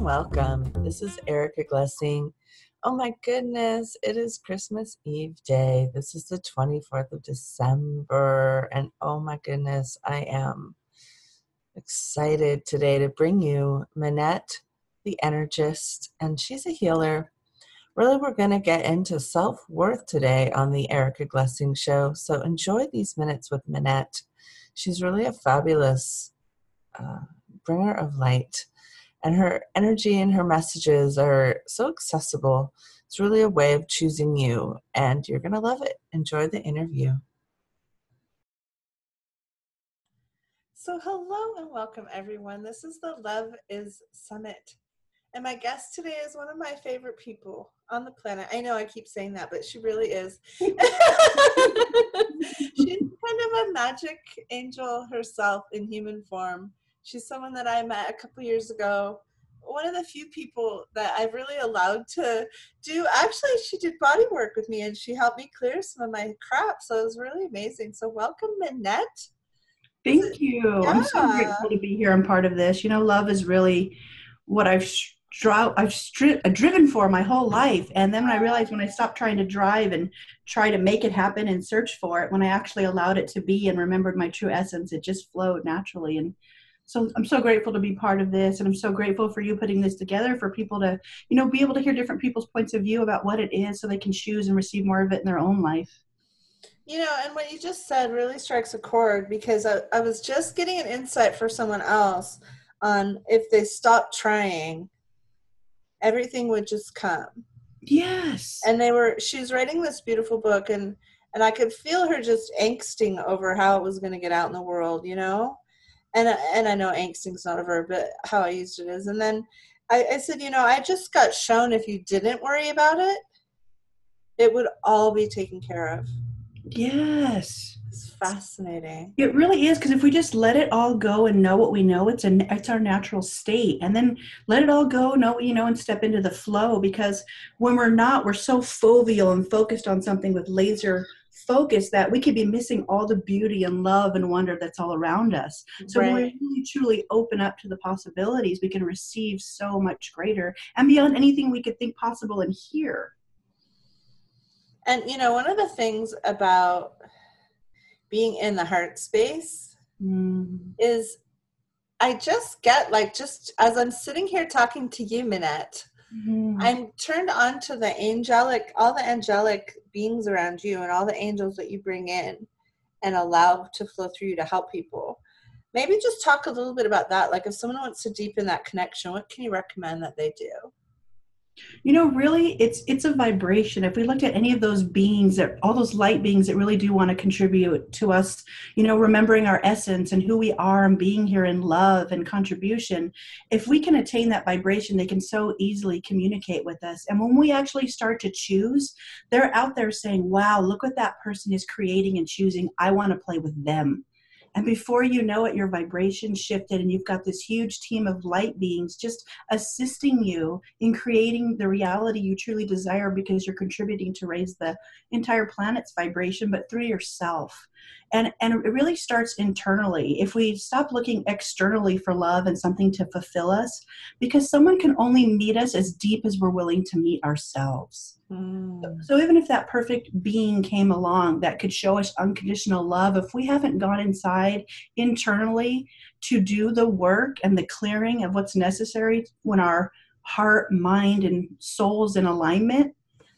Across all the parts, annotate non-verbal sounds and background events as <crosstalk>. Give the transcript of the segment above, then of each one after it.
And welcome. This is Erica Glessing. Oh my goodness, it is Christmas Eve day. This is the 24th of December. And oh my goodness, I am excited today to bring you Minette, the Energist, and she's a healer. Really, we're going to get into self worth today on the Erica Glessing Show. So enjoy these minutes with Minette. She's really a fabulous uh, bringer of light and her energy and her messages are so accessible. It's really a way of choosing you, and you're going to love it. Enjoy the interview. So, hello and welcome, everyone. This is the Love is Summit. And my guest today is one of my favorite people on the planet. I know I keep saying that, but she really is. <laughs> She's kind of a magic angel herself in human form. She's someone that I met a couple years ago. One of the few people that I've really allowed to do. Actually, she did body work with me and she helped me clear some of my crap. So it was really amazing. So welcome, Minette. Thank you. Yeah. I'm so grateful to be here and part of this. You know, love is really what I've stri- I've stri- uh, driven for my whole life. And then when I realized when I stopped trying to drive and try to make it happen and search for it, when I actually allowed it to be and remembered my true essence, it just flowed naturally. And so i'm so grateful to be part of this and i'm so grateful for you putting this together for people to you know be able to hear different people's points of view about what it is so they can choose and receive more of it in their own life. You know and what you just said really strikes a chord because i, I was just getting an insight for someone else on if they stopped trying everything would just come. Yes. And they were she was writing this beautiful book and and i could feel her just angsting over how it was going to get out in the world you know and and I know angsting's not a verb, but how I used it is. And then I, I said, you know, I just got shown if you didn't worry about it, it would all be taken care of. Yes. It's fascinating. It really is because if we just let it all go and know what we know, it's a it's our natural state, and then let it all go, know what you know, and step into the flow. Because when we're not, we're so foveal and focused on something with laser focus that we could be missing all the beauty and love and wonder that's all around us. So right. when we really truly open up to the possibilities, we can receive so much greater and beyond anything we could think possible and hear. And you know, one of the things about being in the heart space mm. is I just get like just as I'm sitting here talking to you, Minette, Mm-hmm. I'm turned on to the angelic, all the angelic beings around you and all the angels that you bring in and allow to flow through you to help people. Maybe just talk a little bit about that. Like if someone wants to deepen that connection, what can you recommend that they do? You know really it's it's a vibration. If we looked at any of those beings that all those light beings that really do want to contribute to us you know remembering our essence and who we are and being here in love and contribution if we can attain that vibration they can so easily communicate with us. And when we actually start to choose they're out there saying wow look what that person is creating and choosing. I want to play with them and before you know it, your vibration shifted, and you've got this huge team of light beings just assisting you in creating the reality you truly desire because you're contributing to raise the entire planet's vibration, but through yourself and and it really starts internally if we stop looking externally for love and something to fulfill us because someone can only meet us as deep as we're willing to meet ourselves mm. so, so even if that perfect being came along that could show us unconditional love if we haven't gone inside internally to do the work and the clearing of what's necessary when our heart mind and soul's in alignment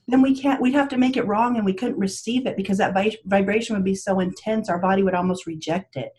then we can't we'd have to make it wrong and we couldn't receive it because that vibration would be so intense our body would almost reject it.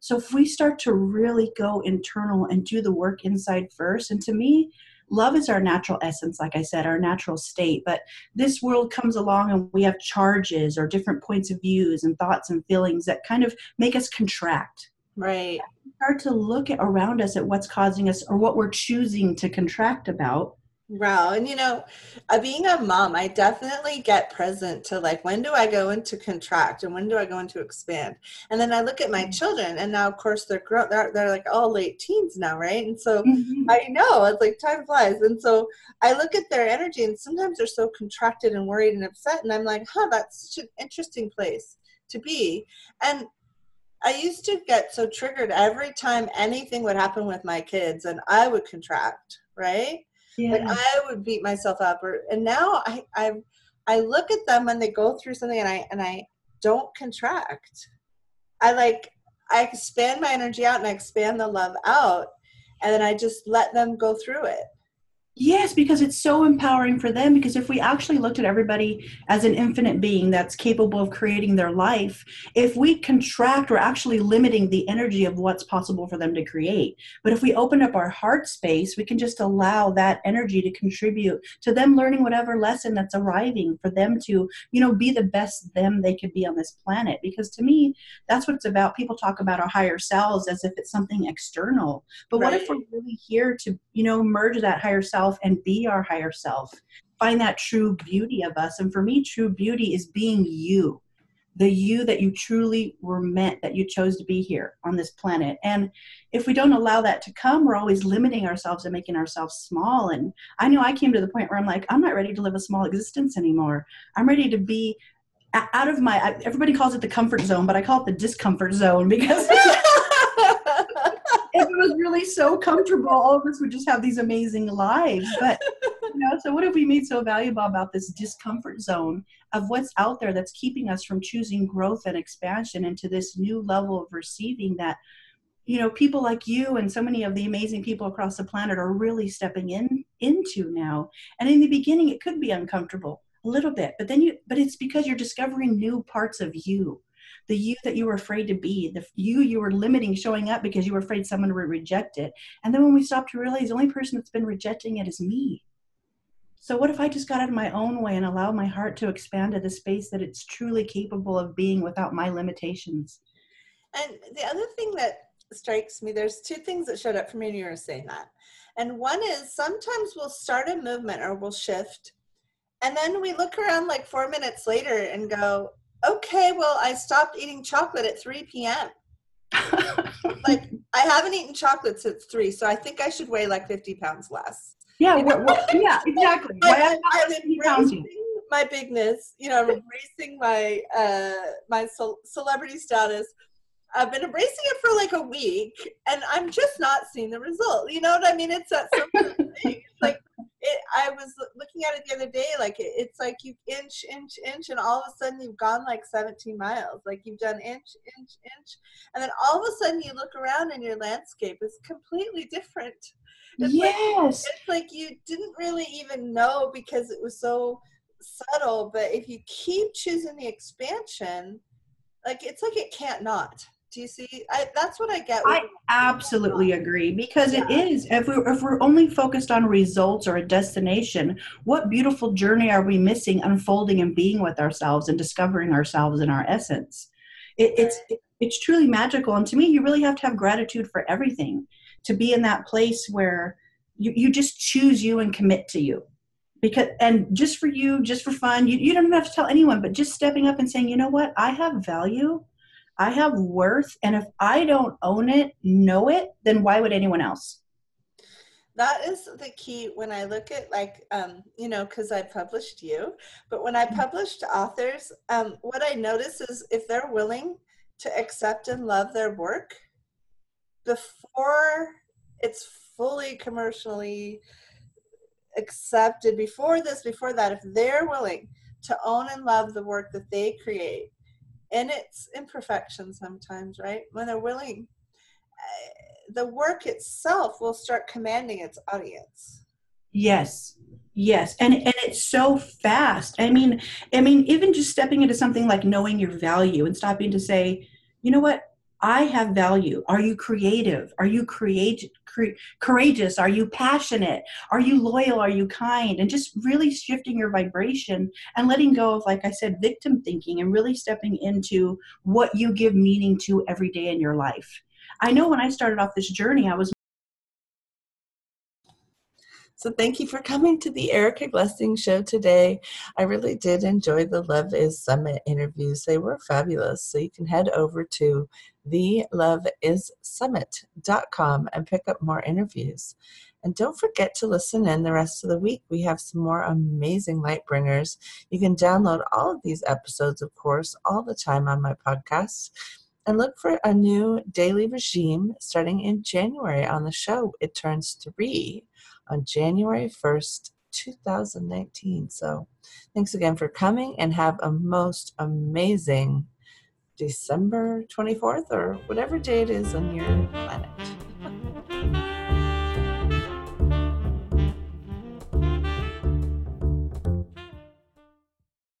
So if we start to really go internal and do the work inside first and to me love is our natural essence like i said our natural state but this world comes along and we have charges or different points of views and thoughts and feelings that kind of make us contract. Right. Start to look at around us at what's causing us or what we're choosing to contract about Wow. And you know, uh, being a mom, I definitely get present to like, when do I go into contract and when do I go into expand? And then I look at my mm-hmm. children and now of course they're grown, they're, they're like all late teens now. Right. And so mm-hmm. I know it's like time flies. And so I look at their energy and sometimes they're so contracted and worried and upset. And I'm like, huh, that's such an interesting place to be. And I used to get so triggered every time anything would happen with my kids and I would contract right? Yeah. Like I would beat myself up, or and now I I I look at them when they go through something, and I and I don't contract. I like I expand my energy out and I expand the love out, and then I just let them go through it. Yes, because it's so empowering for them. Because if we actually looked at everybody as an infinite being that's capable of creating their life, if we contract, we're actually limiting the energy of what's possible for them to create. But if we open up our heart space, we can just allow that energy to contribute to them learning whatever lesson that's arriving for them to, you know, be the best them they could be on this planet. Because to me, that's what it's about. People talk about our higher selves as if it's something external. But right. what if we're really here to, you know, merge that higher self? Self and be our higher self. Find that true beauty of us. And for me, true beauty is being you, the you that you truly were meant, that you chose to be here on this planet. And if we don't allow that to come, we're always limiting ourselves and making ourselves small. And I know I came to the point where I'm like, I'm not ready to live a small existence anymore. I'm ready to be out of my everybody calls it the comfort zone but i call it the discomfort zone <laughs> because it was really so comfortable, all of us would just have these amazing lives. But you know, so what have we made so valuable about this discomfort zone of what's out there that's keeping us from choosing growth and expansion into this new level of receiving that you know people like you and so many of the amazing people across the planet are really stepping in into now and in the beginning it could be uncomfortable a little bit but then you but it's because you're discovering new parts of you the you that you were afraid to be, the you you were limiting showing up because you were afraid someone would reject it. And then when we stop to realize the only person that's been rejecting it is me. So what if I just got out of my own way and allow my heart to expand to the space that it's truly capable of being without my limitations? And the other thing that strikes me, there's two things that showed up for me when you were saying that. And one is sometimes we'll start a movement or we'll shift, and then we look around like four minutes later and go, okay, well, I stopped eating chocolate at 3 p.m. like, I haven't eaten chocolate since 3, so I think I should weigh like 50 pounds less. Yeah, you know? well, yeah, <laughs> exactly. I, I'm embracing my bigness, you know, I'm embracing my uh, my celebrity status. I've been embracing it for like a week, and I'm just not seeing the result. You know what I mean? It's that simple thing. It's like it, I was looking at it the other day, like it, it's like you inch, inch, inch, and all of a sudden you've gone like 17 miles. Like you've done inch, inch, inch, and then all of a sudden you look around and your landscape is completely different. It's yes, like, it's like you didn't really even know because it was so subtle. But if you keep choosing the expansion, like it's like it can't not. Do you see? I, that's what I get. I absolutely agree because yeah. it is. If we're, if we're only focused on results or a destination, what beautiful journey are we missing unfolding and being with ourselves and discovering ourselves in our essence? It, it's it, it's truly magical. And to me, you really have to have gratitude for everything to be in that place where you, you just choose you and commit to you because and just for you just for fun you, you don't have to tell anyone but just stepping up and saying you know what i have value I have worth, and if I don't own it, know it, then why would anyone else? That is the key when I look at like um, you know because I published you, but when I mm-hmm. published authors, um, what I notice is if they're willing to accept and love their work before it's fully commercially accepted, before this, before that, if they're willing to own and love the work that they create and its imperfection sometimes, right? When they're willing, uh, the work itself will start commanding its audience. Yes. Yes, and and it's so fast. I mean, I mean, even just stepping into something like knowing your value and stopping to say, you know what, I have value. Are you creative? Are you create, cre- courageous? Are you passionate? Are you loyal? Are you kind? And just really shifting your vibration and letting go of, like I said, victim thinking and really stepping into what you give meaning to every day in your life. I know when I started off this journey, I was so thank you for coming to the Erica Glessing show today. I really did enjoy the Love is Summit interviews. They were fabulous. So you can head over to theloveissummit.com and pick up more interviews. And don't forget to listen in the rest of the week. We have some more amazing light bringers. You can download all of these episodes, of course, all the time on my podcast. And look for a new daily regime starting in January on the show. It turns three on January 1st, 2019. So thanks again for coming and have a most amazing December 24th or whatever day it is on your planet.